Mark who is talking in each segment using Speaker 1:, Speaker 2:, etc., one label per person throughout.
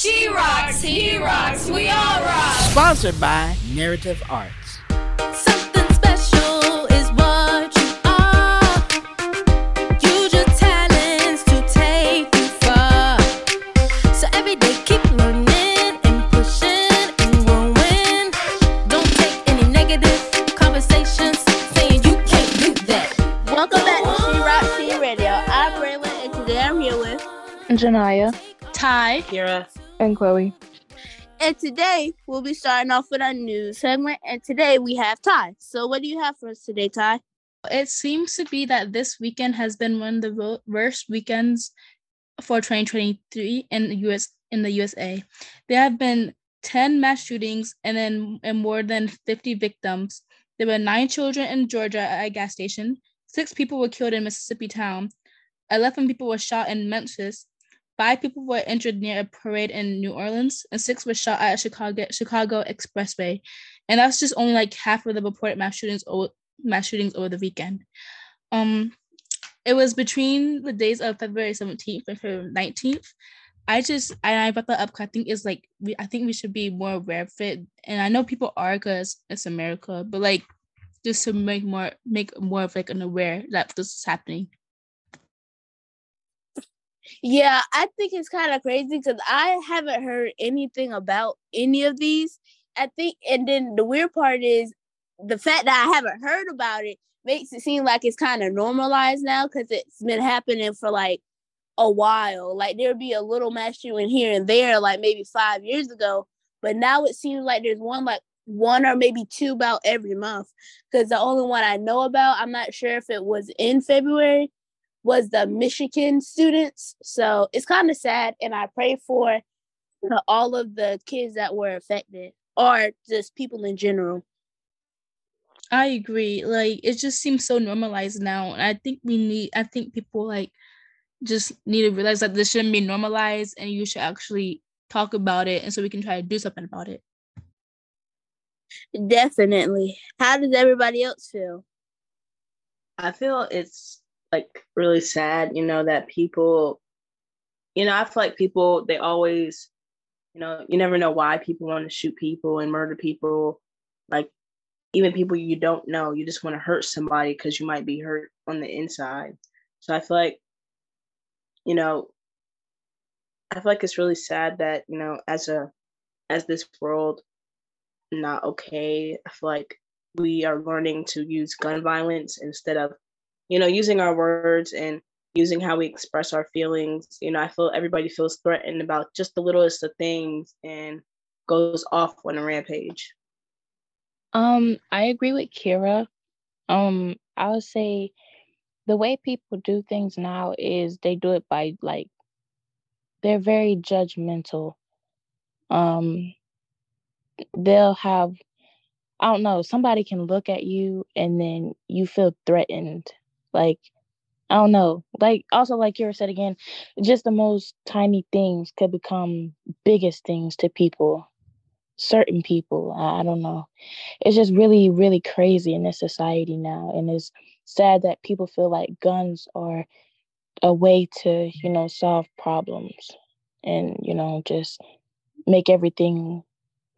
Speaker 1: She rocks, he rocks, we all rock.
Speaker 2: Sponsored by Narrative Arts.
Speaker 3: Something special is what you are. Use your talents to take you far. So every day keep learning and pushing and growing. Don't take any negative conversations saying you can't do that.
Speaker 4: Welcome back to She Rock She Radio. I'm Braylon, and today I'm here with.
Speaker 5: Janaya
Speaker 4: Ty.
Speaker 6: Kira.
Speaker 5: And Chloe.
Speaker 4: And today we'll be starting off with our news segment. And today we have Ty. So what do you have for us today, Ty?
Speaker 7: It seems to be that this weekend has been one of the worst weekends for 2023 in the US in the USA. There have been 10 mass shootings and then and more than 50 victims. There were nine children in Georgia at a gas station. Six people were killed in Mississippi town. 11 people were shot in Memphis. Five people were injured near a parade in New Orleans, and six were shot at a Chicago Chicago Expressway. And that's just only like half of the reported mass shootings over mass shootings over the weekend. Um, it was between the days of February 17th and February 19th. I just I brought that up 'cause I think it's like we I think we should be more aware of it. And I know people are because it's America, but like just to make more make more of like an aware that this is happening.
Speaker 4: Yeah, I think it's kind of crazy because I haven't heard anything about any of these. I think, and then the weird part is the fact that I haven't heard about it makes it seem like it's kind of normalized now because it's been happening for like a while. Like there'd be a little mass shooting here and there, like maybe five years ago, but now it seems like there's one like one or maybe two about every month. Because the only one I know about, I'm not sure if it was in February, was the Michigan students. So it's kind of sad, and I pray for you know, all of the kids that were affected, or just people in general.
Speaker 7: I agree. Like it just seems so normalized now. And I think we need I think people like just need to realize that this shouldn't be normalized and you should actually talk about it and so we can try to do something about it.
Speaker 4: Definitely. How does everybody else feel?
Speaker 6: I feel it's like really sad, you know, that people, you know, I feel like people, they always, you know, you never know why people want to shoot people and murder people. Like, even people you don't know, you just want to hurt somebody because you might be hurt on the inside. So I feel like, you know, I feel like it's really sad that, you know, as a, as this world not okay, I feel like we are learning to use gun violence instead of you know, using our words and using how we express our feelings. You know, I feel everybody feels threatened about just the littlest of things and goes off on a rampage.
Speaker 5: Um, I agree with Kira. Um, I would say the way people do things now is they do it by like they're very judgmental. Um, they'll have I don't know, somebody can look at you and then you feel threatened. Like I don't know. Like also like Kira said again, just the most tiny things could become biggest things to people. Certain people. I, I don't know. It's just really, really crazy in this society now. And it's sad that people feel like guns are a way to, you know, solve problems and, you know, just make everything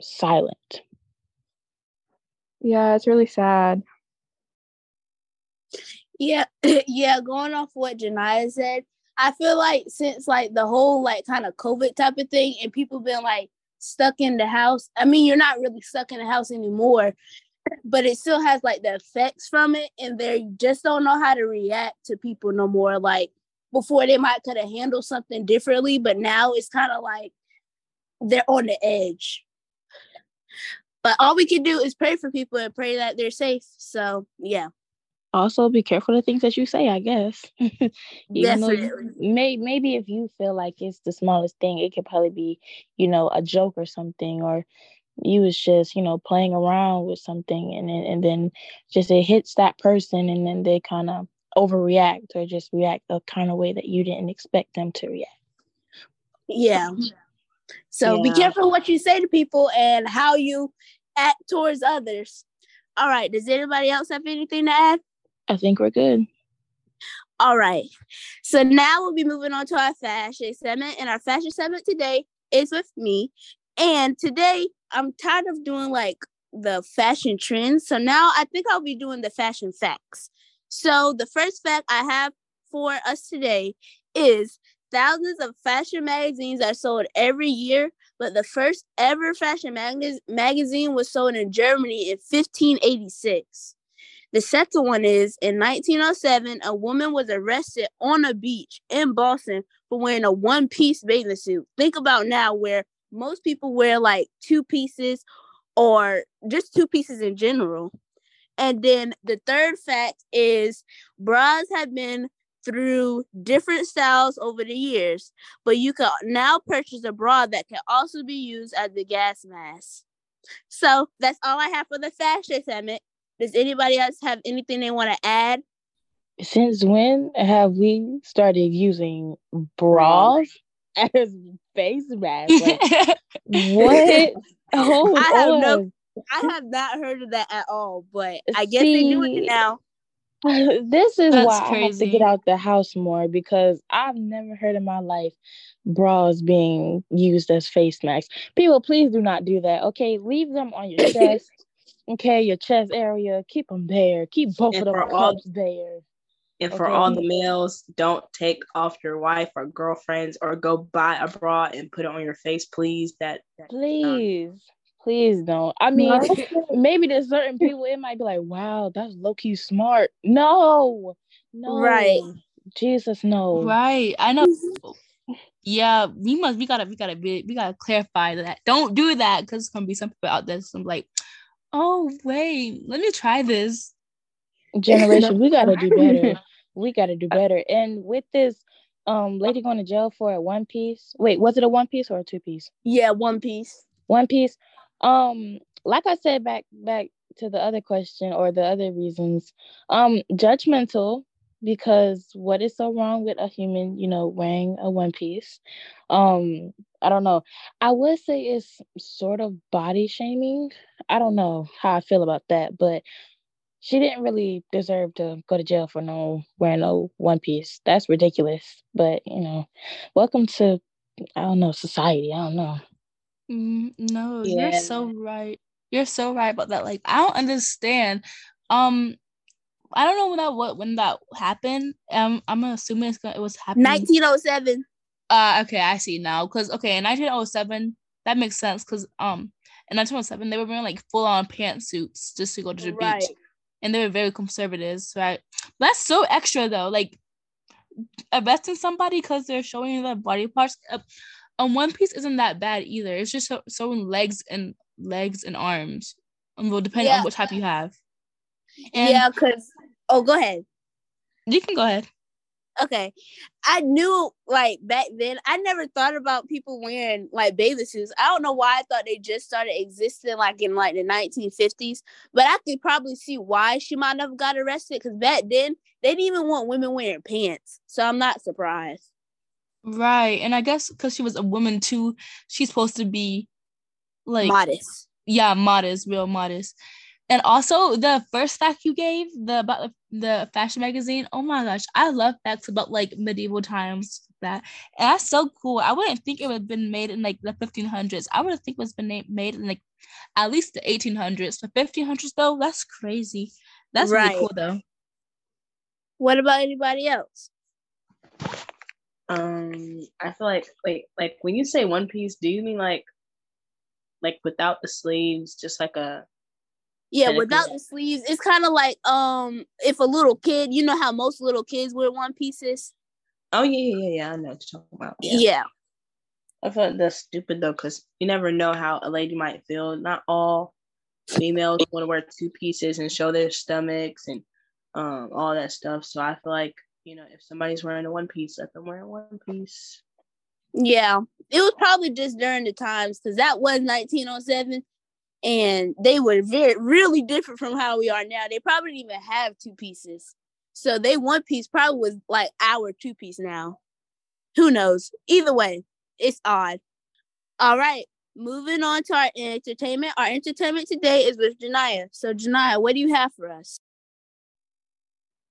Speaker 5: silent.
Speaker 8: Yeah, it's really sad.
Speaker 4: Yeah, yeah, going off what Janaya said, I feel like since like the whole like kind of COVID type of thing and people been like stuck in the house. I mean, you're not really stuck in the house anymore, but it still has like the effects from it, and they just don't know how to react to people no more. Like before, they might could have handled something differently, but now it's kind of like they're on the edge. But all we can do is pray for people and pray that they're safe. So yeah,
Speaker 5: Also, be careful the things that you say, I guess. Even
Speaker 4: definitely.
Speaker 5: you, may, maybe if you feel like it's the smallest thing, it could probably be, you know, a joke or something, or you was just, you know, playing around with something, and then and then just it hits that person, and then they kind of overreact or just react a kind of way that you didn't expect them to react.
Speaker 4: Yeah. So be careful what you say to people and how you act towards others. All right. Does anybody else have anything to add?
Speaker 5: I think we're good.
Speaker 4: All right. So now we'll be moving on to our fashion segment. And our fashion segment today is with me. And today I'm tired of doing like the fashion trends. So now I think I'll be doing the fashion facts. So the first fact I have for us today is thousands of fashion magazines are sold every year, but the first ever fashion mag- magazine was sold in Germany in 1586. The second one is in 1907, a woman was arrested on a beach in Boston for wearing a one piece bathing suit. Think about now where most people wear like two pieces or just two pieces in general. And then the third fact is bras have been through different styles over the years, but you can now purchase a bra that can also be used as a gas mask. So that's all I have for the fashion segment. Does anybody else have anything they want to add?
Speaker 5: Since when have we started using bras as face masks? Like, what? Hold
Speaker 4: I have
Speaker 5: on.
Speaker 4: no I have not heard of that at all, but I guess they're doing it now.
Speaker 5: this is
Speaker 7: That's
Speaker 5: why I have to get out the house more because I've never heard in my life bras being used as face masks. People, please do not do that. Okay, leave them on your chest. Okay, your chest area. Keep them there. Keep both
Speaker 6: And
Speaker 5: of them
Speaker 6: for all-
Speaker 5: cups there.
Speaker 6: And for
Speaker 5: Okay.
Speaker 6: all the males, don't take off your wife or girlfriends or go buy a bra and put it on your face, please. That, that
Speaker 5: Please, please don't. I mean, maybe there's certain people it might be like, wow, that's low key smart. No, no,
Speaker 4: Right.
Speaker 5: Jesus, no.
Speaker 7: Right. I know. Mm-hmm. Yeah, we must. We gotta. We gotta be. We gotta clarify that. Don't do that because it's gonna be some people out there. Some like, oh wait, let me try this.
Speaker 5: Generation, we gotta do better. We gotta do better. And with this, um, lady going to jail for a one piece. Wait, was it a one piece or a two piece?
Speaker 4: Yeah, one piece.
Speaker 5: One piece. Um, like I said back back to the other question or the other reasons, um, judgmental because what is so wrong with a human, you know, wearing a one piece? Um, I don't know. I would say it's sort of body shaming. I don't know how I feel about that, but she didn't really deserve to go to jail for no wearing no one piece. That's ridiculous. But you know, welcome to I don't know society. I don't know.
Speaker 7: Mm, no,
Speaker 6: Yeah.
Speaker 7: you're so right. You're so right about that. Like, I don't understand. Um, I don't know when that what when that happened. Um, I'm assuming it's gonna, it was happening.
Speaker 4: 1907.
Speaker 7: Uh, okay, I see now. Cause okay, in 1907, that makes sense. Cause um, in 1907, they were wearing like full on pantsuits just to go to the
Speaker 4: Right.
Speaker 7: beach, and they were very conservative, right? That's so extra though. Like arresting somebody because they're showing their body parts. Uh, a one piece isn't that bad either. It's just show- showing legs and legs and arms. Um, well, depending
Speaker 4: Yeah.
Speaker 7: on what type you have. And
Speaker 4: yeah, because oh, go ahead.
Speaker 7: you can go ahead.
Speaker 4: Okay, I knew like back then. I never thought about people wearing like bathing suits. I don't know why I thought they just started existing like in like the 1950s. But I could probably see why she might have got arrested because back then they didn't even want women wearing pants. So I'm not surprised.
Speaker 7: Right, and I guess because she was a woman too, she's supposed to be like
Speaker 4: Modest.
Speaker 7: yeah, modest, real modest. And also the first fact you gave, the about the, the fashion magazine. Oh my gosh, I love facts about like medieval times. That and that's so cool. I wouldn't think it would have been made in like the 1500s. I would think it was been made in like at least the 1800s. The 1500s though, that's crazy. That's
Speaker 4: Right.
Speaker 7: really cool though.
Speaker 4: What about anybody else?
Speaker 6: Um, I feel like wait, like when you say one piece, do you mean like like without the sleeves, just like a
Speaker 4: Yeah, without the sleeves, it's kind of like um if a little kid, you know how most little kids wear one pieces.
Speaker 6: oh yeah, yeah, yeah, yeah, I know what you're talking about. Yeah.
Speaker 4: Yeah.
Speaker 6: I feel like that's stupid though, because you never know how a lady might feel. Not all females want to wear two pieces and show their stomachs and um all that stuff. So I feel like, you know, if somebody's wearing a one piece, let them wear a one piece.
Speaker 4: Yeah, it was probably just during the times because that was 1907, and they were very really different from how we are now. They probably didn't even have two pieces, so they one piece probably was like our two piece now. Who knows? Either way, it's odd. All right, moving on to our entertainment. Our entertainment today is with Janaya. So Janaya, what do you have for us?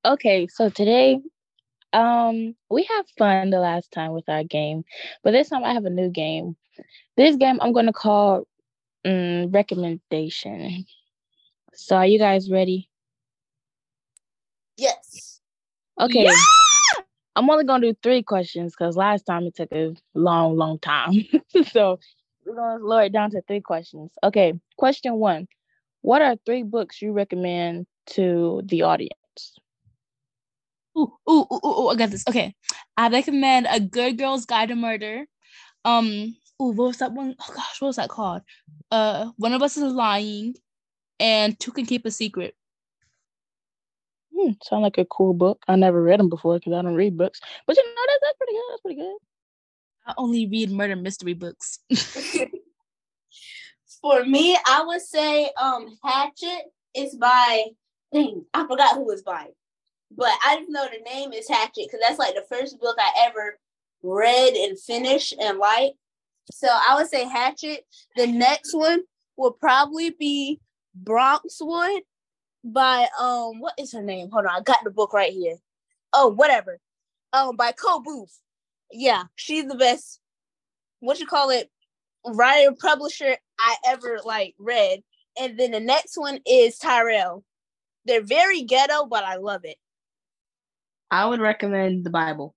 Speaker 5: Okay, so today Um, we have fun the last time with our game, but this time I have a new game. This game I'm gonna call um, recommendation. So are you guys ready?
Speaker 4: Yes.
Speaker 5: Okay. I'm only gonna do three questions because last time it took a long, long time. so we're gonna lower it down to three questions. Okay, question one. What are three books you recommend to the audience?
Speaker 7: Ooh, ooh, ooh, ooh, I got this. Okay. I recommend A Good Girl's Guide to Murder. Um, ooh, what was that one? Oh gosh, what was that called? Uh, One of Us is Lying and Two Can Keep a Secret.
Speaker 5: Hmm, sound like a cool book. I never read them before because I don't read books. But you know, that's, that's pretty good. That's pretty good.
Speaker 7: I only read murder mystery books.
Speaker 4: For me, I would say um Hatchet is by dang, I forgot who was by. But I just know the name is Hatchet because that's like the first book I ever read and finished and liked. So I would say Hatchet. The next one will probably be Bronxwood by um what is her name? Hold on, I got the book right here. Oh, whatever. Um by Coe Booth. Yeah, she's the best. What you call it? Writer publisher I ever like read. And then the next one is Tyrell. They're very ghetto, but I love it.
Speaker 6: I would recommend the Bible,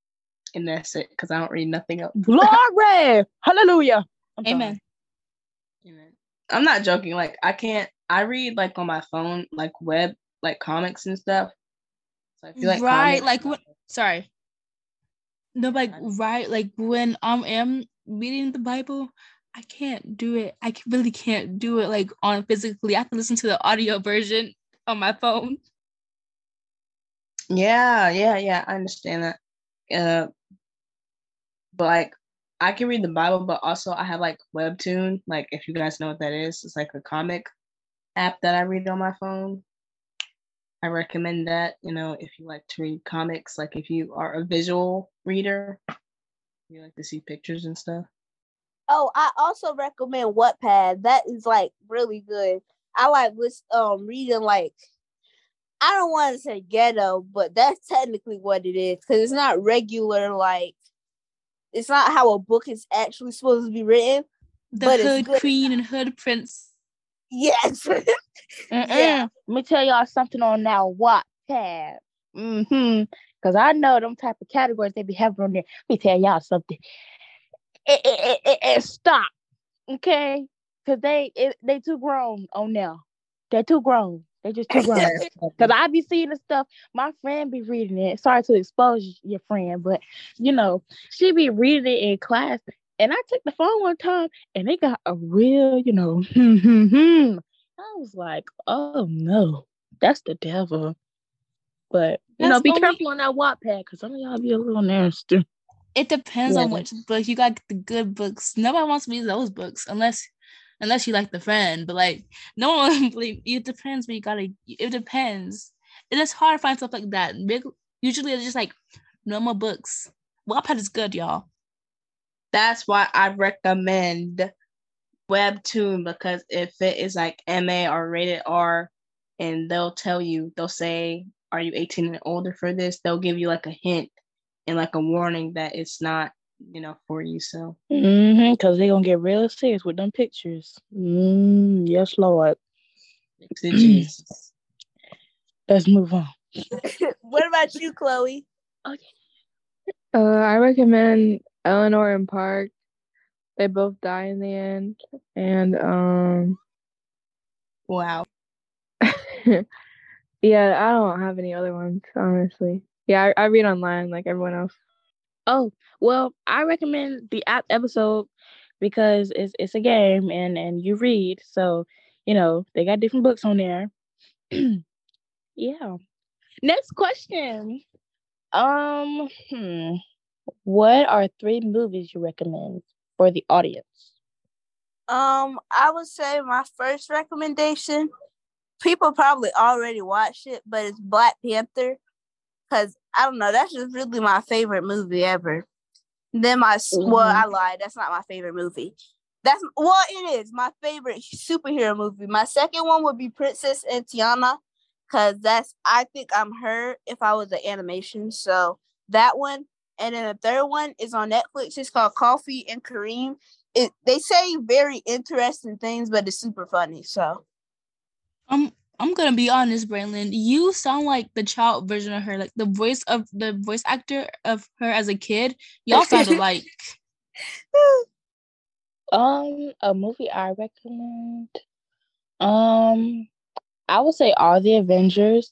Speaker 6: and that's it because I don't read nothing else.
Speaker 5: Glory! Hallelujah! I'm sorry.
Speaker 7: Amen.
Speaker 6: Amen. I'm not joking. Like I can't. I read like on my phone, like web, like comics and stuff. So I feel like
Speaker 7: right,
Speaker 6: comics-
Speaker 7: like what? Sorry. No, like right, like when I am reading the Bible, I can't do it. I really can't do it like on physically. I have to listen to the audio version on my phone.
Speaker 6: Yeah, yeah, yeah. I understand that. Uh, but like, I can read the Bible, but also I have like Webtoon. Like, if you guys know what that is, it's like a comic app that I read on my phone. I recommend that. You know, if you like to read comics, like if you are a visual reader, you like to see pictures and stuff.
Speaker 4: Oh, I also recommend Wattpad. That is like really good. I like this um reading like I don't want to say ghetto, but that's technically what it is because it's not regular like it's not how a book is actually supposed to be written.
Speaker 7: The
Speaker 4: But
Speaker 7: Hood. Queen and Hood Prince.
Speaker 4: Yes. Yeah.
Speaker 5: Let me tell y'all something on that Wattpad. Mm-hmm. Because I know them type of categories they be having on there. Let me tell y'all something. Eh, eh, eh, eh, stop. Okay? Because they it, they too grown on now. They're too grown. They just too grown. Because I be seeing the stuff. My friend be reading it. Sorry to expose your friend, but you know, she be reading it in class. And I took the phone one time and they got a real, you know, hmm, hmm, hmm. I was like, oh no, that's the devil. But you know, be
Speaker 7: only-
Speaker 5: careful on that Wattpad because some of y'all be a little nasty.
Speaker 7: It depends on which book you got. The good books. Nobody wants to read those books unless unless you like the friend. But like no one believe. It depends. But you gotta. It depends. It is hard to find stuff like that. Usually it's just like normal books. Wattpad is good, y'all.
Speaker 6: That's why I recommend Webtoon because if it is like MA or rated R, and they'll tell you, they'll say, "Are you 18 and older for this?" They'll give you like a hint and like a warning that it's not, you know, for you. So
Speaker 5: Mm-hmm. Because they gonna get real serious with them pictures. Mm, yes, Lord.
Speaker 6: Jesus.
Speaker 5: Let's move on.
Speaker 4: what about you, Chloe?
Speaker 8: Uh, I recommend Eleanor and Park. They both die in the end, and um,
Speaker 6: wow.
Speaker 8: yeah, I don't have any other ones honestly. Yeah, I, I read online like everyone else.
Speaker 5: Oh, well, I recommend the app episode because it's it's a game and and you read. So, you know, they got different books on there. yeah. Next question. Um, hmm. What are three movies you recommend for the audience?
Speaker 4: Um, I would say my first recommendation. People probably already watched it, but it's Black Panther. Cause I don't know, that's just really my favorite movie ever. Then my s well, I lied. That's not my favorite movie. That's well, it is my favorite superhero movie. My second one would be Princess and Tiana, cause that's I think I'm her if I was an animation. So That one, and then the third one is on Netflix. It's called Coffee and Kareem. It they say very interesting things, but it's super funny. So
Speaker 7: Um, I'm gonna be honest, Braylon. You sound like the child version of her, like the voice of the voice actor of her as a kid. Y'all sound alike.
Speaker 5: Um, a movie I recommend. Um, I would say all the Avengers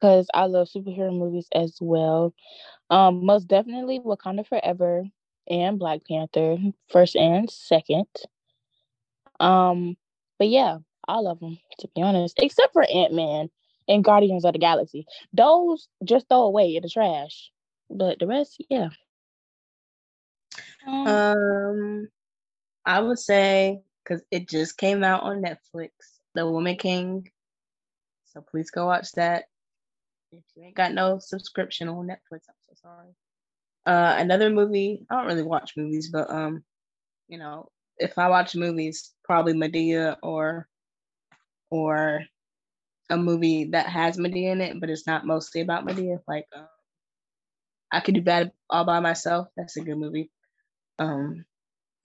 Speaker 5: because I love superhero movies as well. Um, most definitely Wakanda Forever and Black Panther, first and second. Um, but yeah, all of them to be honest, except for Ant Man and Guardians of the Galaxy. Those just throw away in the trash. But the rest, yeah.
Speaker 7: Um,
Speaker 6: Um, I would say because it just came out on Netflix, The Woman King. So please go watch that. If you ain't got no subscription on Netflix, I'm so sorry. Uh, another movie. I don't really watch movies, but um, you know, if I watch movies, probably Madea or or a movie that has Madea in it, but it's not mostly about Madea. Like, um, I could do bad all by myself. That's a good movie. Um,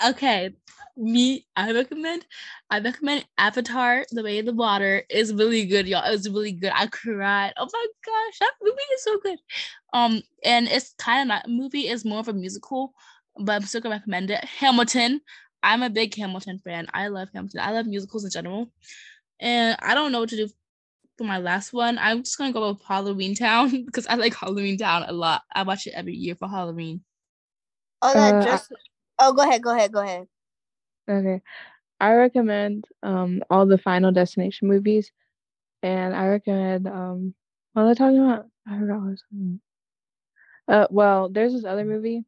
Speaker 7: okay, me, I recommend, I recommend Avatar: The Way of the Water is really good, y'all. It's really good. I cried. Oh my gosh, that movie is so good. Um, and it's kind of not movie is more of a musical, but I'm still gonna recommend it. Hamilton. I'm a big Hamilton fan. I love Hamilton. I love musicals in general. And I don't know what to do for my last one. I'm just gonna go with Halloween Town because I like Halloween Town a lot. I watch it every year for Halloween.
Speaker 4: oh, that
Speaker 8: Uh,
Speaker 4: just oh, go ahead, go ahead, go ahead.
Speaker 8: Okay. I recommend um all the Final Destination movies. And I recommend um what was I talking about? I forgot what I was talking about. Uh well, there's this other movie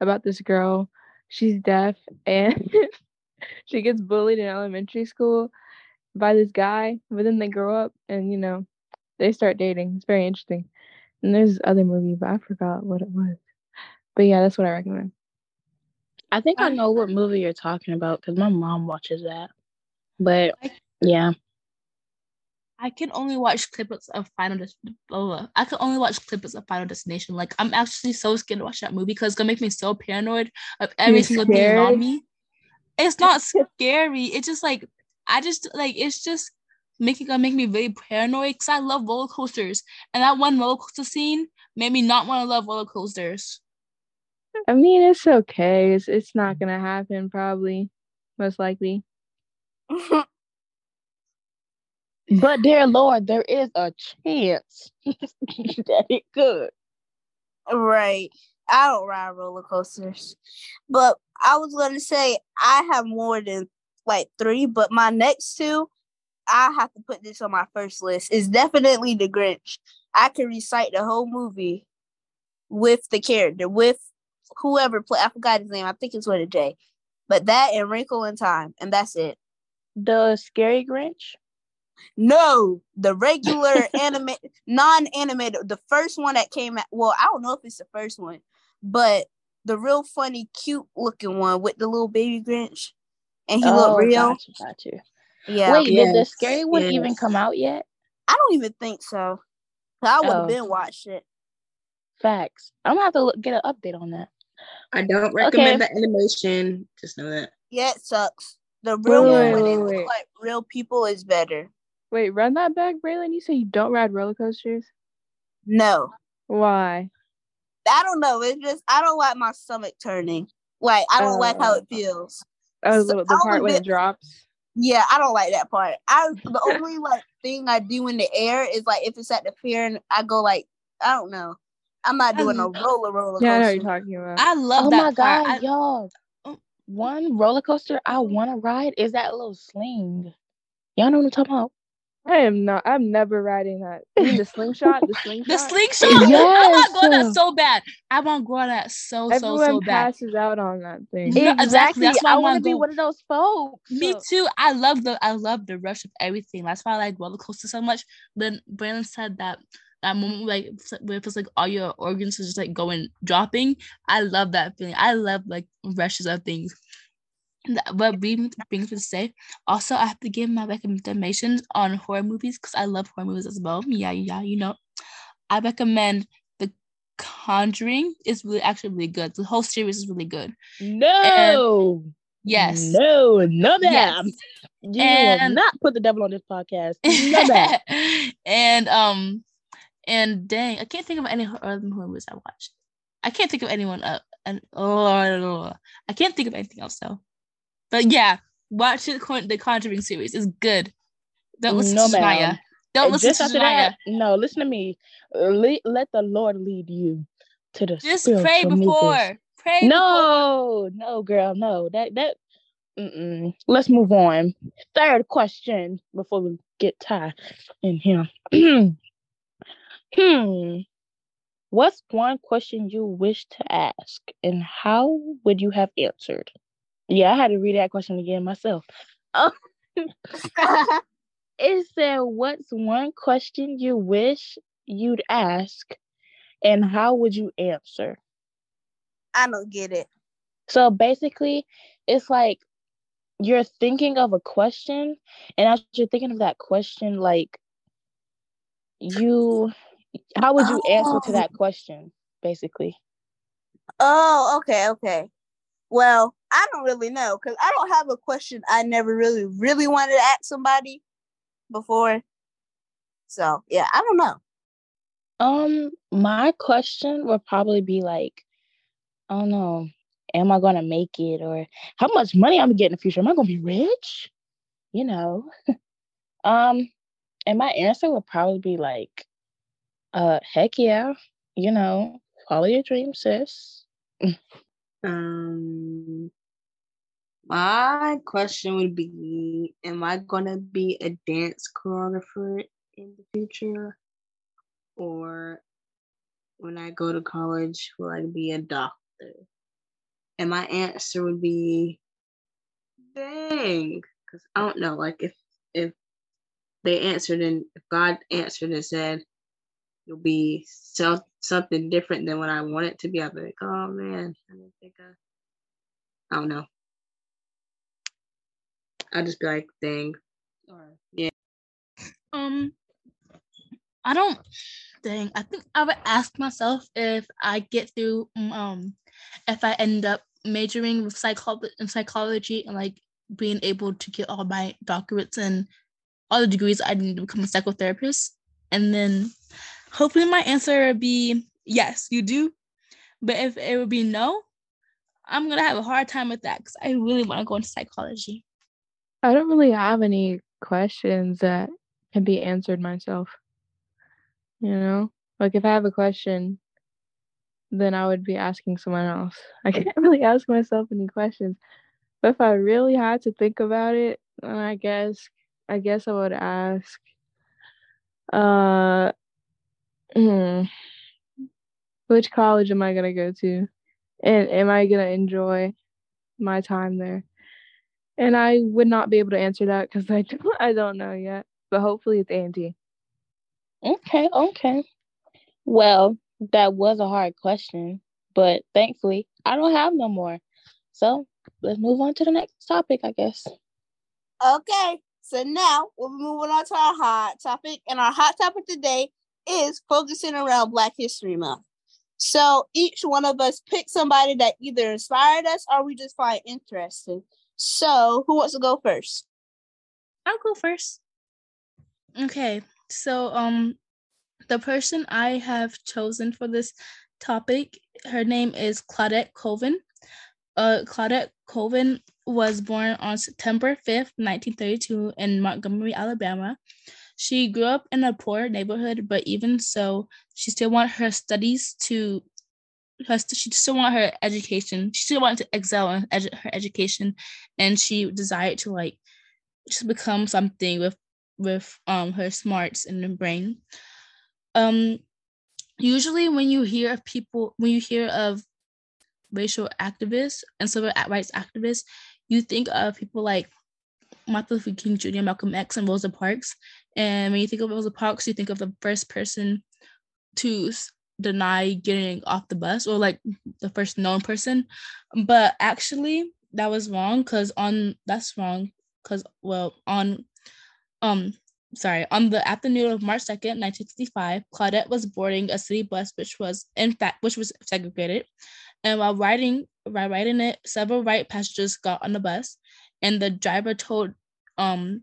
Speaker 8: about this girl. She's deaf and she gets bullied in elementary school by this guy, but then they grow up and you know, they start dating. It's very interesting. And there's this other movie, but I forgot what it was. But yeah, that's what I recommend.
Speaker 5: I think I
Speaker 7: I-
Speaker 5: know what movie you're talking about because my mom watches that. But
Speaker 7: I-
Speaker 5: yeah,
Speaker 7: I can only watch clips of Final Des- blah, blah, blah. I can only watch clips of Final Destination. Like I'm actually so scared to watch that movie because it's gonna make me so paranoid of every
Speaker 8: You're
Speaker 7: single thing around me. It's not scary. It's just like I just like it's just making gonna make me very paranoid because I love roller coasters. And that one roller coaster scene made me not want to love roller coasters.
Speaker 8: I mean, it's okay. It's it's not gonna happen probably, most likely.
Speaker 5: but dear Lord, there is a chance that it could.
Speaker 4: Right. I don't ride roller coasters. But I was gonna say I have more than like three, but my next two, I have to put this on my first list. Is definitely the Grinch. I can recite the whole movie with the character, with whoever play I forgot his name. I think it's with a J. But that and Wrinkle in Time, and that's it.
Speaker 5: The scary Grinch.
Speaker 4: No, the regular anime, non-animated, the first one that came out. Well, I don't know if it's the first one, but the real funny, cute looking one with the little baby Grinch, and he looked oh, real.
Speaker 5: Oh, Got you, got you.
Speaker 4: Yeah,
Speaker 5: Wait, did the scary one even come out yet?
Speaker 4: I don't even think so. I would have
Speaker 5: Oh.
Speaker 4: been watched it.
Speaker 5: Facts. I'm gonna have to look, get an update on that.
Speaker 6: I don't recommend the animation. Just know that.
Speaker 4: Yeah, it sucks. The real
Speaker 8: Wait,
Speaker 4: one when
Speaker 8: wait,
Speaker 4: it
Speaker 8: wait.
Speaker 4: like real people is better.
Speaker 8: Wait, run that back, Braylon. You say you don't ride roller coasters?
Speaker 4: No,
Speaker 8: Why?
Speaker 4: I don't know. It's just I don't like my stomach turning. Like I don't like how it
Speaker 8: Oh.
Speaker 4: feels.
Speaker 8: Oh,
Speaker 4: So
Speaker 8: the, the part
Speaker 4: only
Speaker 8: when it drops.
Speaker 4: Yeah, I don't like that part. I the only like thing I do in the air is like if it's at the fair and I go like I don't know. I'm not doing a roller roller
Speaker 8: Yeah, I know what
Speaker 4: coaster.
Speaker 8: you're talking about.
Speaker 7: I love
Speaker 5: oh
Speaker 7: that
Speaker 5: my
Speaker 7: part.
Speaker 5: god,
Speaker 7: I-
Speaker 5: y'all!
Speaker 7: Oh.
Speaker 5: One roller coaster I want to ride is that little sling. Y'all know what I'm talking about?
Speaker 8: I am not. I'm never riding that. The slingshot? The slingshot.
Speaker 7: the slingshot. Oh I want to go on that so bad. I want to go on that so so
Speaker 8: Everyone
Speaker 7: so bad.
Speaker 8: passes out on that thing.
Speaker 7: No, exactly. That's why I
Speaker 5: I
Speaker 7: wanna
Speaker 5: be
Speaker 7: go.
Speaker 5: one of those folks.
Speaker 7: Me too. I love the I love the rush of everything. That's why I like roller coasters so much. Then Brandon said that that moment like where it feels like all your organs are just like going dropping. I love that feeling. I love like rushes of things. That- But being being to say, also I have to give my recommendations on horror movies because I love horror movies as well. Yeah, yeah, you know. I recommend the Conjuring is really actually really good. The whole series is really good.
Speaker 5: No.
Speaker 7: Yes.
Speaker 5: No, no,
Speaker 7: Yes.
Speaker 5: ma'am. You will not put the devil on this podcast. No, ma'am.
Speaker 7: and um and dang, I can't think of any other horror movies I watched. I can't think of anyone up and oh I can't think of anything else though. But yeah, watch the Con- the Conjuring series. It's good. Don't listen
Speaker 5: No,
Speaker 7: to Shania. Don't listen
Speaker 5: just
Speaker 7: to
Speaker 5: after
Speaker 7: Shania.
Speaker 5: that, no, listen to me. Le- let the Lord lead you to the
Speaker 7: Just pray before. Pray before.
Speaker 5: No, no, girl, no. That that. Mm-mm. Let's move on. Third question before we get tied in here. hmm. What's one question you wish to ask, and how would you have answered? Yeah, I had to read that question again myself. Oh, it said, "What's one question you wish you'd ask, and how would you answer?"
Speaker 4: I don't get it.
Speaker 5: So basically, it's like you're thinking of a question, and as you're thinking of that question, like you, how would you answer to
Speaker 4: Oh.
Speaker 5: that question? Basically,
Speaker 4: Oh, okay, okay. Well, I don't really know because I don't have a question I never really, really wanted to ask somebody before. So yeah, I don't know.
Speaker 5: um, my question would probably be like, I don't know, am I gonna make it, or how much money I'm gonna get in the future? Am I gonna be rich? You know, um, and my answer would probably be like, uh, heck yeah, you know, follow your dreams, sis.
Speaker 6: Um, my question would be: Am I gonna be a dance choreographer in the future, or when I go to college, will I be a doctor? And my answer would be, dang, because I don't know. Like if if they answered and if God answered and said you'll be self something different than what I want it to be, I'd be like, oh man, I didn't think I I don't know. I'd just be like, dang. Or yeah.
Speaker 7: Um, I don't. Dang, I think I would ask myself if I get through. mm, Um, if I end up majoring with psychology in psychology and like being able to get all my doctorates and all the degrees I need to become a psychotherapist, and then hopefully my answer would be yes, you do. But if it would be no, I'm gonna have a hard time with that because I really want to go into psychology.
Speaker 5: I don't really have any questions that can be answered myself. You know, like if I have a question, then I would be asking someone else. I can't really ask myself any questions. But if I really had to think about it, then I guess I guess I would ask uh hmm, which college am I gonna go to? And am I gonna enjoy my time there? And I would not be able to answer that because I don't, I don't know yet. But hopefully it's A and T. Okay, okay. Well, that was a hard question, but thankfully I don't have no more. So let's move on to the next topic, I guess.
Speaker 4: Okay, so now we'll be moving on to our hot topic, and our hot topic today is focusing around Black History Month. So each one of us pick somebody that either inspired us or we just find interesting. So who wants to go first?
Speaker 7: I'll go first. Okay, so um, the person I have chosen for this topic, her name is Claudette Colvin. Uh, Claudette Colvin was born on September fifth, nineteen thirty-two, in Montgomery, Alabama. She grew up in a poor neighborhood, but even so, she still wanted her studies to. Her, she still wanted her education. She still wanted to excel in her education, and she desired to like just become something with with um her smarts and her brain. Um usually when you hear of people when you hear of racial activists and civil rights activists, you think of people like Martin Luther King Jr., Malcolm X, and Rosa Parks. And when you think of Parks, you think of the first person to deny getting off the bus or like the first known person. But actually, that was wrong because on that's wrong because well on um sorry, on the afternoon of March 2nd, 1965, Claudette was boarding a city bus which was in fact which was segregated. And while riding while riding it, several white passengers got on the bus and the driver told um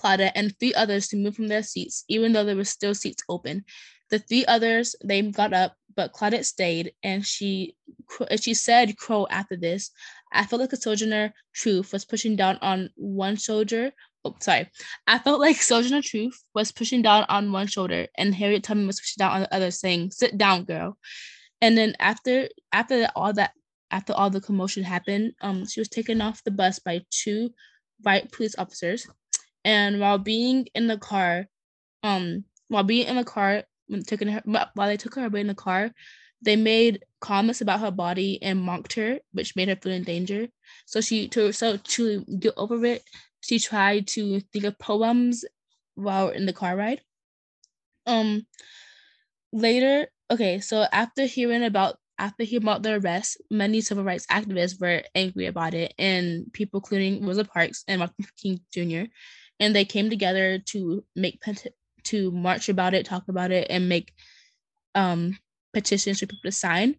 Speaker 7: Claudette and three others to move from their seats, even though there were still seats open. The three others they got up, but Claudette stayed, and she she said, "Crow." After this, I felt like a Sojourner Truth was pushing down on one shoulder. Oh, sorry. I felt like Sojourner Truth was pushing down on one shoulder, and Harriet Tubman was pushing down on the other, saying, "Sit down, girl." And then after after all that after all the commotion happened, um, she was taken off the bus by two white police officers. And while being in the car, um, while being in the car, when taking her while they took her away in the car, they made comments about her body and mocked her, which made her feel in danger. So she to so to get over it, she tried to think of poems while in the car ride. Um later, okay, so after hearing about after hearing about the arrest, many civil rights activists were angry about it, and people, including Rosa Parks and Martin Luther King Jr., and they came together to make to march about it, talk about it, and make um, petitions for people to sign.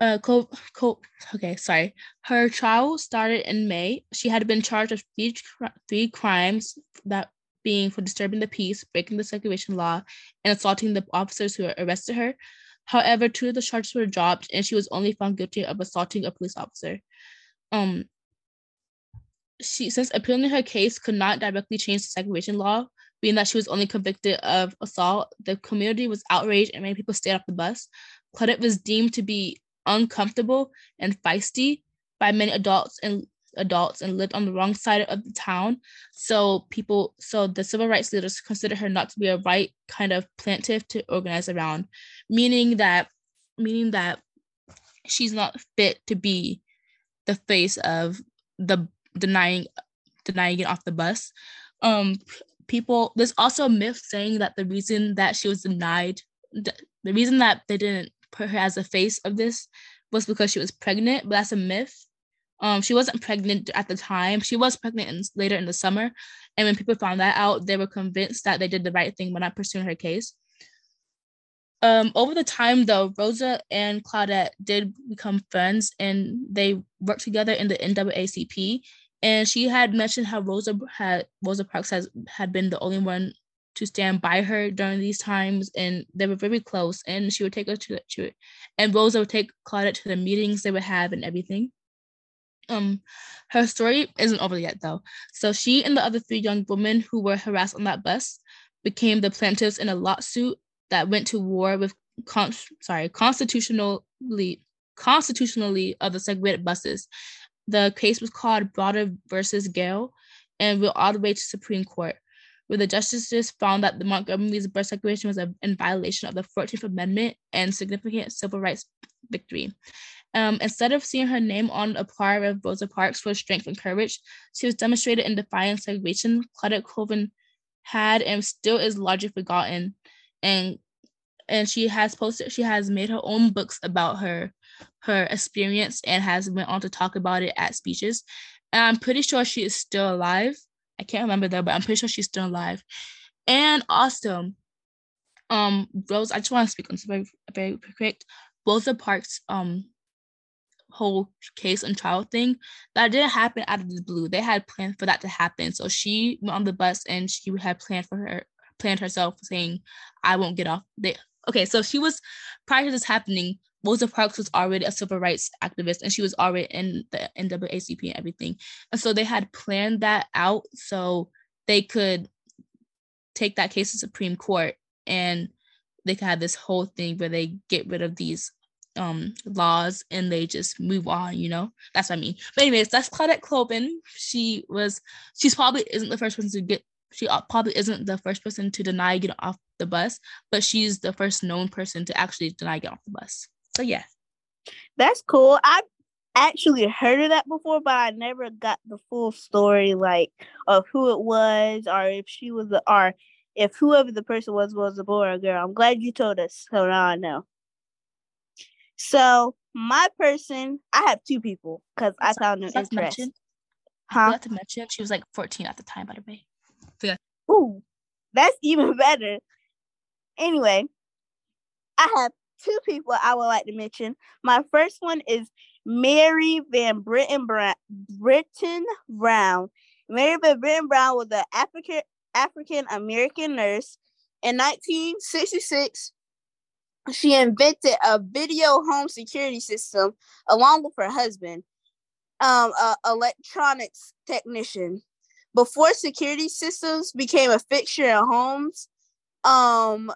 Speaker 7: Uh, co- co- okay, sorry. Her trial started in May. She had been charged with three, three crimes that being for disturbing the peace, breaking the segregation law, and assaulting the officers who arrested her. However, two of the charges were dropped, and she was only found guilty of assaulting a police officer. Um, she since appealing her case could not directly change the segregation law, being that she was only convicted of assault. The community was outraged, and many people stayed off the bus. Claudette was deemed to be uncomfortable and feisty by many adults and adults and lived on the wrong side of the town. So people, so the civil rights leaders considered her not to be a right kind of plaintiff to organize around, meaning that, meaning that she's not fit to be the face of the denying denying it off the bus. Um, people, there's also a myth saying that the reason that she was denied, the, the reason that they didn't put her as a face of this was because she was pregnant, but that's a myth um, she wasn't pregnant at the time. She was pregnant in, later in the summer. And when people found that out, they were convinced that they did the right thing by not pursuing her case. Um, over the time, though, Rosa and Claudette did become friends and they worked together in the NAACP. And she had mentioned how Rosa had Rosa Parks has had been the only one to stand by her during these times, and they were very close. And she would take her to, to and Rosa would take Claudette to the meetings they would have and everything. Um, her story isn't over yet though. So she and the other three young women who were harassed on that bus became the plaintiffs in a lawsuit that went to war with con- sorry constitutionally constitutionally of the segregated buses. The case was called Browder versus Gayle and went all the way to Supreme Court, where the justices found that the Montgomery's bus segregation was a, in violation of the 14th Amendment and significant civil rights victory. Um, instead of seeing her name on a par with Rosa Parks for strength and courage, she was demonstrated in defying segregation. Claudette Colvin had and still is largely forgotten, and and she has posted. She has made her own books about her her experience and has went on to talk about it at speeches. And I'm pretty sure she is still alive. I can't remember though, but I'm pretty sure she's still alive. And also, um, Rose, I just want to speak on something very, very quick. Rosa Parks um whole case and trial thing that didn't happen out of the blue. They had planned for that to happen. So she went on the bus and she had planned for her planned herself saying, I won't get off. They okay, so she was prior to this happening, Rosa Parks was already a civil rights activist and she was already in the NAACP and everything. And so they had planned that out so they could take that case to Supreme Court and they could have this whole thing where they get rid of these um laws and they just move on you know? That's what i mean. But anyways that's claudette colvin she was she's probably isn't the first person to get she probably isn't the first person to deny getting off the bus but she's the first known person to actually deny getting off the bus so yeah
Speaker 4: that's cool i actually heard of that before but i never got the full story like of who it was or if she was the or if whoever the person was was a boy or a girl i'm glad you told us so now i know so my person, I have two people because I found them interesting.
Speaker 7: Huh? Not to mention, she was like 14 at the time, by the way.
Speaker 4: Ooh, that's even better. Anyway, I have two people I would like to mention. My first one is Mary Van Brittan Brown. Brittan Brown. Mary Van Brittan Brown was an African African American nurse. In 1966, she invented a video home security system along with her husband, um, a electronics technician. Before security systems became a fixture in homes, um,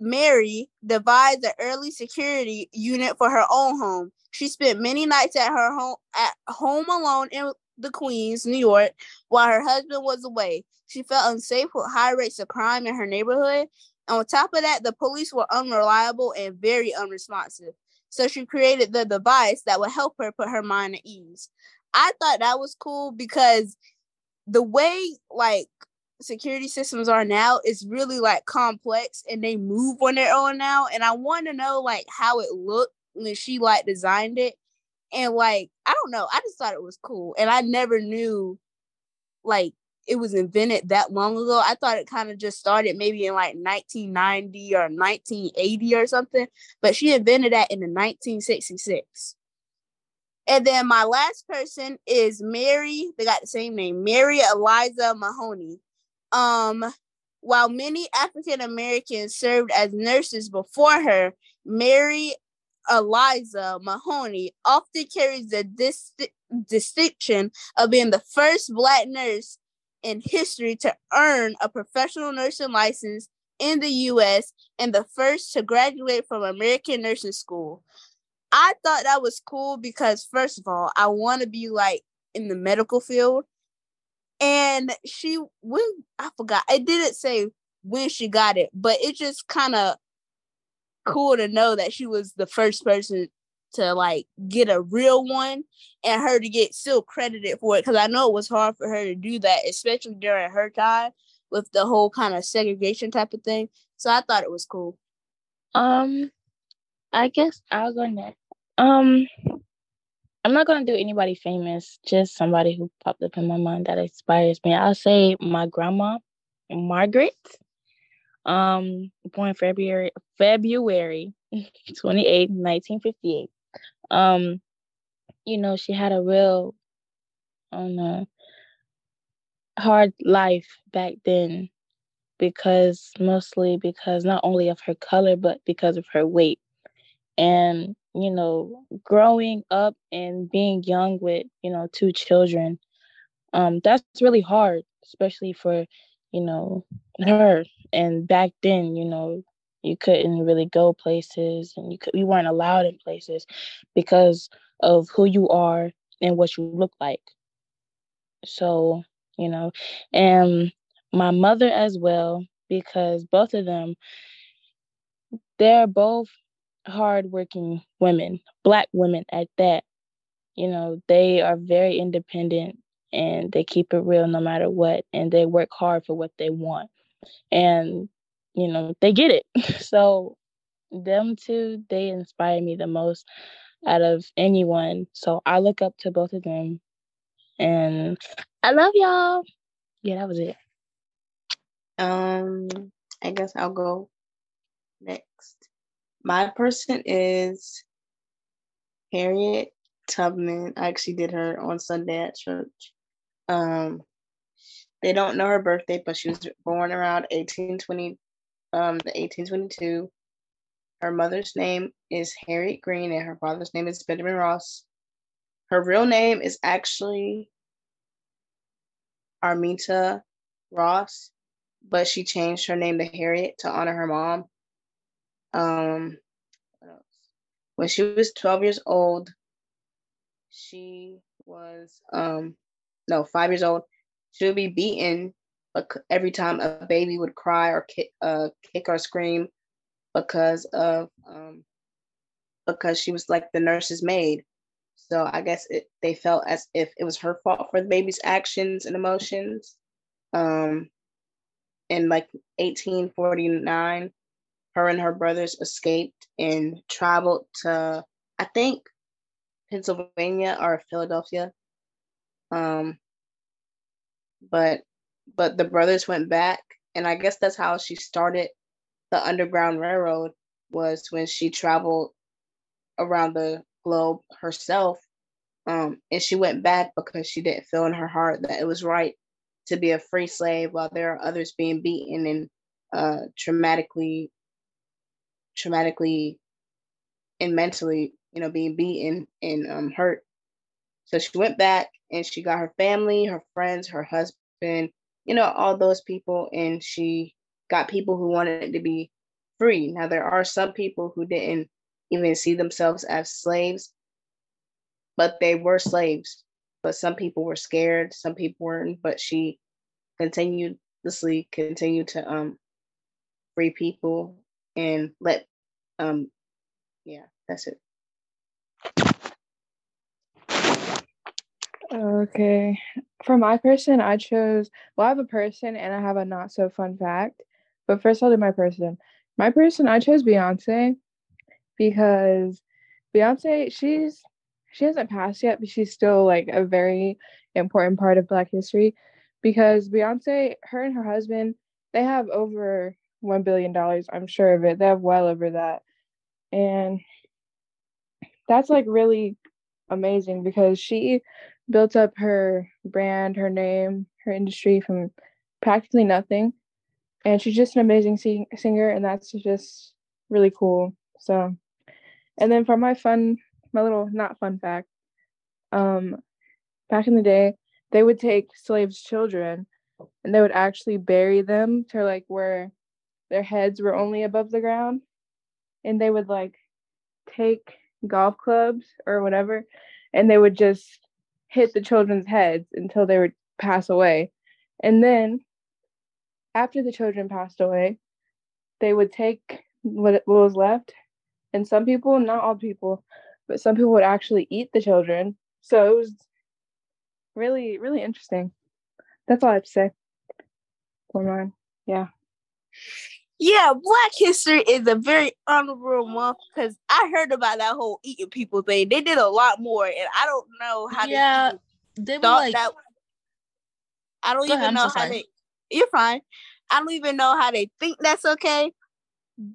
Speaker 4: Mary devised an early security unit for her own home. She spent many nights at her home at home alone in the Queens, New York, while her husband was away. She felt unsafe with high rates of crime in her neighborhood. On top of that, the police were unreliable and very unresponsive. So she created the device that would help her put her mind at ease. I thought that was cool because the way like security systems are now is really like complex and they move on their own now. And I want to know like how it looked when she like designed it. And like, I don't know, I just thought it was cool. And I never knew like it was invented that long ago. I thought it kind of just started maybe in like 1990 or 1980 or something, but she invented that in the 1966. And then my last person is Mary. They got the same name, Mary Eliza Mahoney. Um, while many African Americans served as nurses before her, Mary Eliza Mahoney often carries the dis- distinction of being the first Black nurse in history to earn a professional nursing license in the US and the first to graduate from American Nursing School. I thought that was cool because, first of all, I want to be like in the medical field. And she, when I forgot, I didn't say when she got it, but it just kind of cool to know that she was the first person to like get a real one and her to get still credited for it because I know it was hard for her to do that, especially during her time with the whole kind of segregation type of thing. So I thought it was cool.
Speaker 5: Um, I guess I'll go next. Um, I'm not gonna do anybody famous, just somebody who popped up in my mind that inspires me. I'll say my grandma, Margaret. Um, born February February 28, 1958. Um, you know, she had a real on a hard life back then because mostly because not only of her color but because of her weight and you know growing up and being young with you know two children um that's really hard especially for you know her. And back then you know you couldn't really go places and you could you weren't allowed in places because of who you are and what you look like. So you know and my mother as well because both of them they're both hardworking women black women at that you know they are very independent and they keep it real no matter what and they work hard for what they want. And you know they get it. So them two they inspire me the most out of anyone. So i look up to both of them. And i love y'all. Yeah that was it.
Speaker 6: Um, I guess I'll go next. My person is Harriet Tubman. I actually did her on Sunday at church. Um, they don't know her birthday, but she was born around 1820, um, the 1822. Her mother's name is Harriet Green, and her father's name is Benjamin Ross. Her real name is actually Armita Ross, but she changed her name to Harriet to honor her mom. Um? When she was 12 years old, she was um no five years old. She would be beaten every time a baby would cry or kick, uh, kick or scream because of um because she was like the nurse's maid. So I guess it, they felt as if it was her fault for the baby's actions and emotions. Um, in like 1849, her and her brothers escaped and traveled to, I think, Pennsylvania or Philadelphia. Um, but but the brothers went back, and I guess that's how she started the Underground Railroad was when she traveled around the globe herself. Um, and she went back because she didn't feel in her heart that it was right to be a free slave while there are others being beaten and uh, traumatically, traumatically and mentally, you know, being beaten and um, hurt. So she went back and she got her family, her friends, her husband, you know, all those people, and she got people who wanted to be free. Now, there are some people who didn't even see themselves as slaves, but they were slaves. But some people were scared, some people weren't, but she continuously continued to um free people and let um yeah, that's it.
Speaker 8: Okay. For my person, I chose, well, I have a person and I have a not so fun fact. But first, I'll do my person. My person, I chose Beyonce because Beyonce, she's, she hasn't passed yet, but she's still like a very important part of Black history because Beyonce, her and her husband, they have over $1 billion. I'm sure of it. They have well over that. And that's like really amazing because she built up her brand, her name, her industry from practically nothing. And she's just an amazing sing- singer, and that's just really cool. So, and then for my fun, my little not fun fact, um, back in the day, they would take slaves' children and they would actually bury them to like where their heads were only above the ground, and they would like take golf clubs or whatever, and they would just hit the children's heads until they would pass away. And then after the children passed away, they would take what, what was left. And some people, not all people, but some people would actually eat the children. So it was really, really interesting. That's all I have to say for mine. Yeah.
Speaker 4: Yeah, Black History is a very honorable month because I heard about that whole eating people thing. They did a lot more, and I don't know how
Speaker 7: yeah,
Speaker 4: they,
Speaker 7: were like.
Speaker 4: that. I don't even
Speaker 7: ahead,
Speaker 4: know
Speaker 7: so
Speaker 4: how
Speaker 7: sorry.
Speaker 4: they. You're fine. I don't even know how they think that's okay,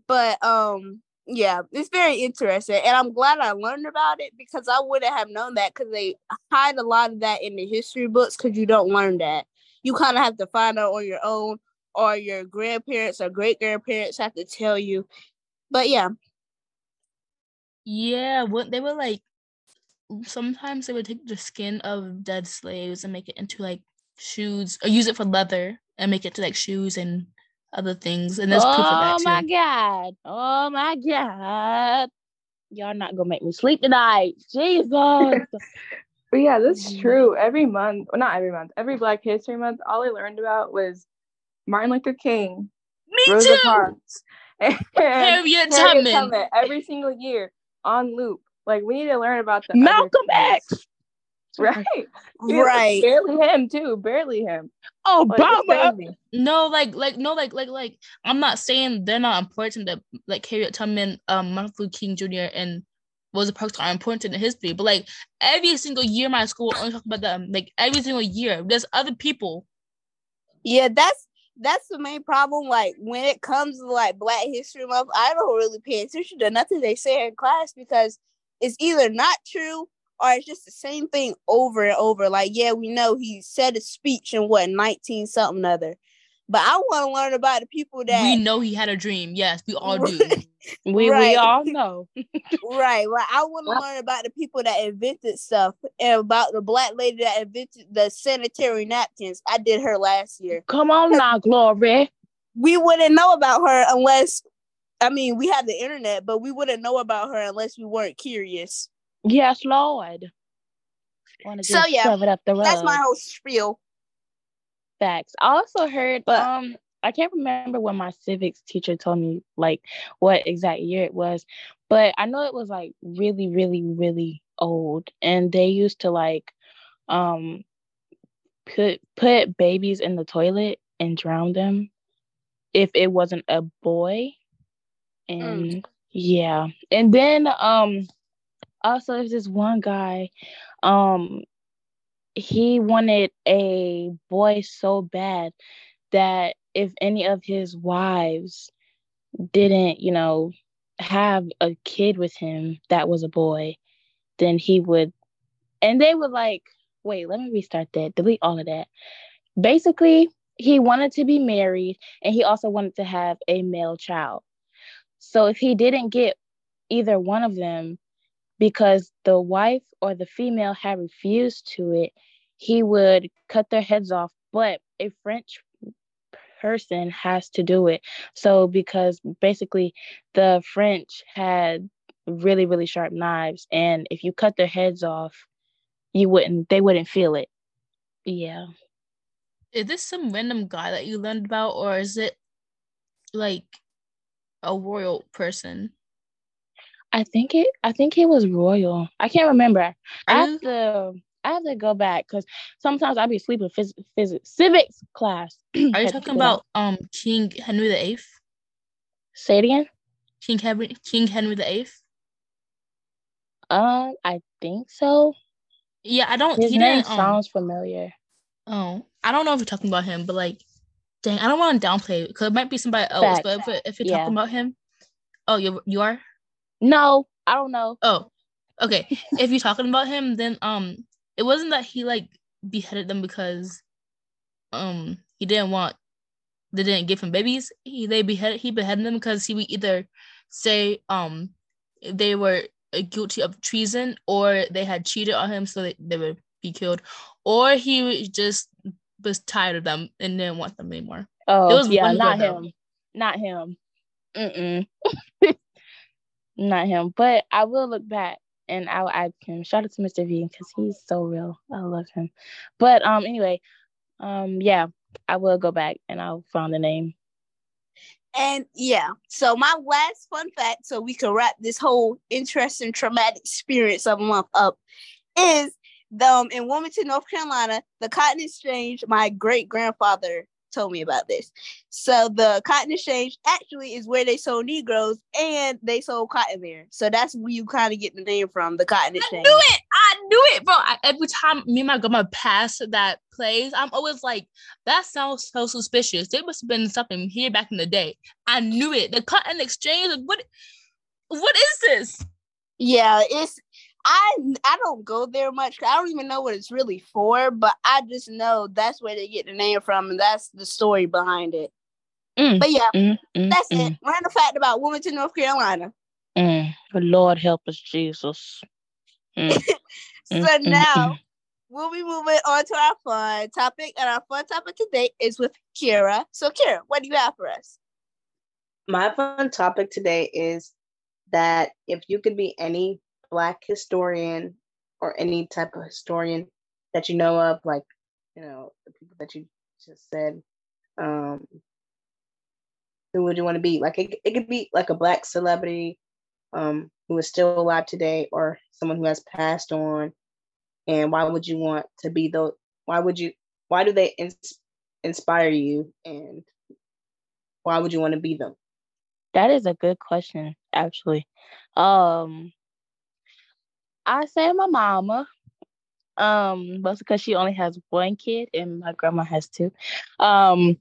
Speaker 4: but um, yeah, it's very interesting, and I'm glad I learned about it because I wouldn't have known that because they hide a lot of that in the history books because you don't learn that. You kind of have to find out on your own or your grandparents or great grandparents have to tell you. But yeah,
Speaker 7: Yeah, what they were like sometimes they would take the skin of dead slaves and make it into like shoes or use it for leather and make it to like shoes and other things. And there's proof of that
Speaker 5: Oh
Speaker 7: too.
Speaker 5: my god. Oh my god. Y'all not gonna make me sleep tonight. Jesus.
Speaker 8: But yeah, that's true. Every month, well, not every month, every Black History Month, all I learned about was Martin Luther King,
Speaker 7: Me
Speaker 8: Rosa
Speaker 7: too.
Speaker 8: Parks, and
Speaker 7: Harriet
Speaker 8: Harriet
Speaker 7: Tubman.
Speaker 8: Tubman every single year on loop. Like we need to learn about the
Speaker 5: Malcolm. X.
Speaker 8: right? Yeah,
Speaker 4: right.
Speaker 8: Barely him too. Barely him. Like,
Speaker 5: Obama.
Speaker 8: crazy.
Speaker 7: No, like, like, no, like, like, like. I'm not saying they're not important. That like Harriet Tubman, um, Martin Luther King Jr. and Rosa Parks are important in history. But like every single year, my school only talk about them. Like every single year, there's other people.
Speaker 4: Yeah, that's that's the main problem. Like when it comes to like Black History Month, I don't really pay attention to nothing they say in class because it's either not true or it's just the same thing over and over. Like, yeah, we know he said a speech in what nineteen something other, but I want to learn about the people that
Speaker 7: We know he had a dream. Yes, we all do.
Speaker 5: We we all know.
Speaker 4: right. Well, I want to learn about the people that invented stuff and about the black lady that invented the sanitary napkins. I did her last year.
Speaker 5: Come on now, Glory.
Speaker 4: we wouldn't know about her unless I mean we had the internet, but we wouldn't know about her unless we weren't curious.
Speaker 5: Yes, Lord. Want to
Speaker 4: So,
Speaker 5: just
Speaker 4: yeah,
Speaker 5: it up the road.
Speaker 4: That's my whole spiel.
Speaker 5: Facts. I also heard
Speaker 4: But-
Speaker 5: um I can't remember when my civics teacher told me like what exact year it was, but I know it was like really, really, really old. And they used to like um put put babies in the toilet and drown them if it wasn't a boy. And yeah. And then um also there's this one guy, um he wanted a boy so bad that if any of his wives didn't, you know, have a kid with him that was a boy, then he would, and they would like, wait, let me restart that, delete all of that. Basically, he wanted to be married and he also wanted to have a male child. So if he didn't get either one of them because the wife or the female had refused to it, he would cut their heads off. But a French person has to do it. So because basically the French had really, really sharp knives, and if you cut their heads off, you wouldn't they wouldn't feel it. Yeah.
Speaker 7: Is this some random guy that you learned about, or is it like a royal person?
Speaker 5: I think it. I think it was royal. I can't remember. I have to. I have to go back because sometimes I'll be sleeping phys- physics civics class.
Speaker 7: Are you talking about um King Henry the Eighth?
Speaker 5: Say it again.
Speaker 7: King Henry King Henry the Eighth?
Speaker 5: Um, I think so.
Speaker 7: Yeah, I don't.
Speaker 5: His
Speaker 7: he
Speaker 5: name
Speaker 7: didn't. Um,
Speaker 5: sounds familiar.
Speaker 7: oh, I don't know if you're talking about him, but like, dang, I don't want to downplay because it might be somebody else. But if, if you're
Speaker 5: Yeah.
Speaker 7: talking about him, oh, you you are.
Speaker 5: No, I don't know.
Speaker 7: Oh, okay. if you're talking about him, then um, it wasn't that he like beheaded them because um he didn't want they didn't give him babies. He they beheaded he beheaded them because he would either say um they were guilty of treason or they had cheated on him, so they, they would be killed, or he was just was tired of them and didn't want them anymore.
Speaker 5: Oh, it
Speaker 7: was
Speaker 5: yeah, not him. Not him. Mm-mm. not him. But I will look back and I'll add him. Shout out to Mr. V because he's so real. I love him. But um, anyway, um, yeah, I will go back and I'll find the name.
Speaker 4: And yeah, so my last fun fact, so we can wrap this whole interesting traumatic experience of a month up, is the, um, in Wilmington, North Carolina, the Cotton Exchange. My great grandfather told me about this. So the Cotton Exchange actually is where they sold Negroes and they sold cotton there. So that's where you kind of get the name from, the Cotton exchange.
Speaker 7: I knew it. I knew it, bro. I, every time me and my grandma pass that place, I'm always like, that sounds so suspicious. There must have been something here back in the day. I knew it. The cotton exchange. like, What? What is this?
Speaker 4: Yeah, it's I I don't go there much. I don't even know what it's really for, but I just know that's where they get the name from, and that's the story behind it.
Speaker 5: Mm,
Speaker 4: But yeah,
Speaker 5: mm, mm,
Speaker 4: that's
Speaker 5: mm,
Speaker 4: it. Random fact about Wilmington, North Carolina.
Speaker 5: mm. Lord help us, Jesus. Mm,
Speaker 4: So
Speaker 5: mm, mm,
Speaker 4: now
Speaker 5: mm.
Speaker 4: we'll be moving on to our fun topic, and our fun topic today is with Kira. So Kira, what do you have for us?
Speaker 6: My fun topic today is that if you could be any Black historian or any type of historian that you know of, like, you know, the people that you just said, um, who would you want to be? Like, it, it could be like a Black celebrity um, who is still alive today or someone who has passed on. And why would you want to be those? Why would you? Why do they ins- inspire you? And why would you want to be them?
Speaker 5: That is a good question, actually. Um, I say my mama. Um, but because she only has one kid and my grandma has two. Um,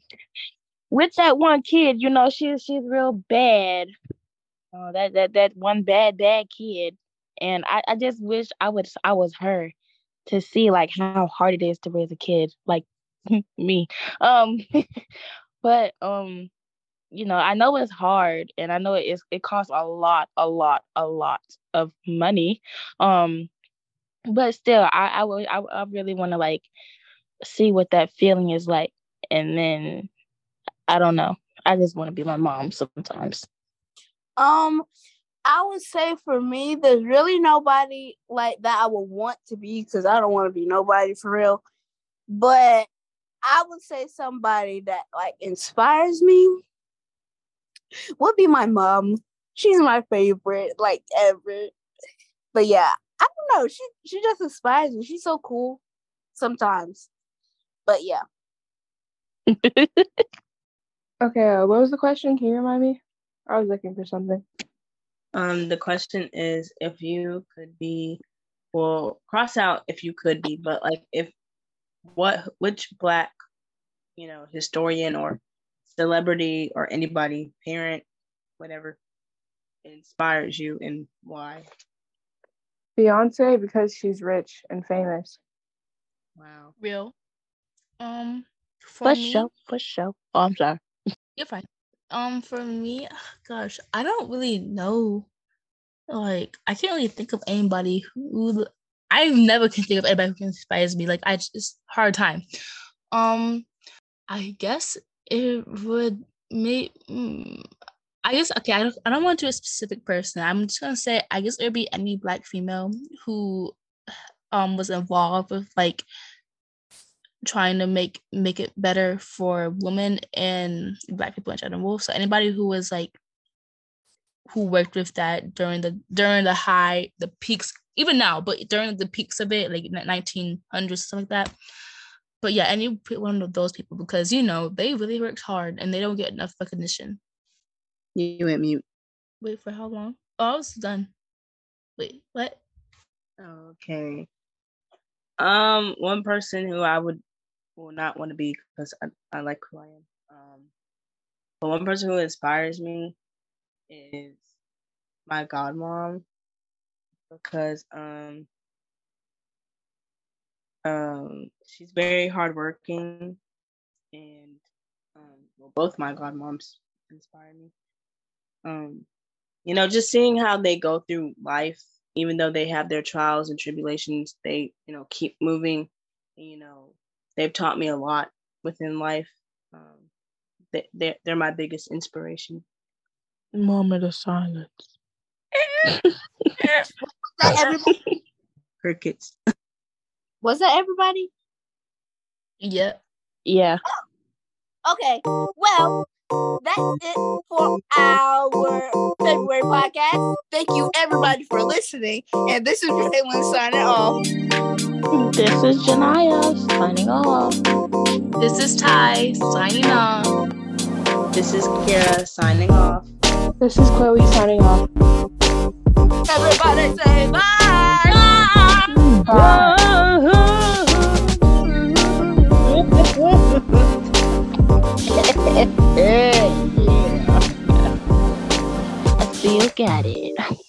Speaker 5: with that one kid, you know, she's she's real bad. Oh, that that that one bad bad kid, and I I just wish I would I was her to see like how hard it is to raise a kid like me. Um, but um, you know, I know it's hard and I know it is it costs a lot, a lot, a lot of money. Um but still I I would I, I really want to like see what that feeling is like and then I don't know. I just want to be my mom sometimes.
Speaker 4: Um, I would say for me, there's really nobody like that I would want to be because I don't want to be nobody for real. But I would say somebody that like inspires me would be my mom. She's my favorite, like ever. But yeah, I don't know. She she just inspires me. She's so cool sometimes. But yeah.
Speaker 8: Okay, uh, what was the question? Can you remind me? I was looking for something.
Speaker 6: Um, the question is if you could be, well, cross out if you could be, but like if what which black, you know, historian or celebrity or anybody, parent, whatever, inspires you and why?
Speaker 8: Beyonce because she's rich and famous.
Speaker 6: Wow.
Speaker 7: Real. Um, for
Speaker 5: For
Speaker 7: me,
Speaker 5: sure, for sure. Oh, I'm sorry.
Speaker 7: you're fine. Um, for me, gosh, I don't really know. Like, I can't really think of anybody who I never can think of anybody who inspires me. Like, I just hard time. Um, I guess it would make. mm, I guess okay. I don't. I don't want to do a specific person. I'm just gonna say. I guess it would be any black female who, um, was involved with like trying to make make it better for women and black people in general. So anybody who was like who worked with that during the during the high the peaks even now, but during the peaks of it, like nineteen hundreds stuff like that. But yeah, any one of those people because you know they really worked hard and they don't get enough recognition.
Speaker 6: You went mute.
Speaker 7: Wait for how long? Oh, I was done. Wait, what?
Speaker 6: Okay. Um, one person who I would will not want to be because I, I like who I am. Um, but one person who inspires me is my godmom because um um she's very hardworking and um well both my godmoms inspire me. Um, you know, just seeing how they go through life even though they have their trials and tribulations, they, you know, keep moving. You know, they've taught me a lot within life. Um, they, they're, they're my biggest inspiration.
Speaker 5: Moment of silence.
Speaker 4: that everybody?
Speaker 6: Crickets.
Speaker 4: Was that everybody?
Speaker 7: Yeah.
Speaker 5: Yeah.
Speaker 4: Okay. Well, that's it for our February podcast. Thank you everybody for listening. And this is Jalen signing off.
Speaker 5: This is Janaya signing off.
Speaker 7: This is Ty signing off.
Speaker 6: This is Kira signing off.
Speaker 8: This is Chloe signing off.
Speaker 4: Everybody say bye.
Speaker 8: Bye.
Speaker 5: I still got it.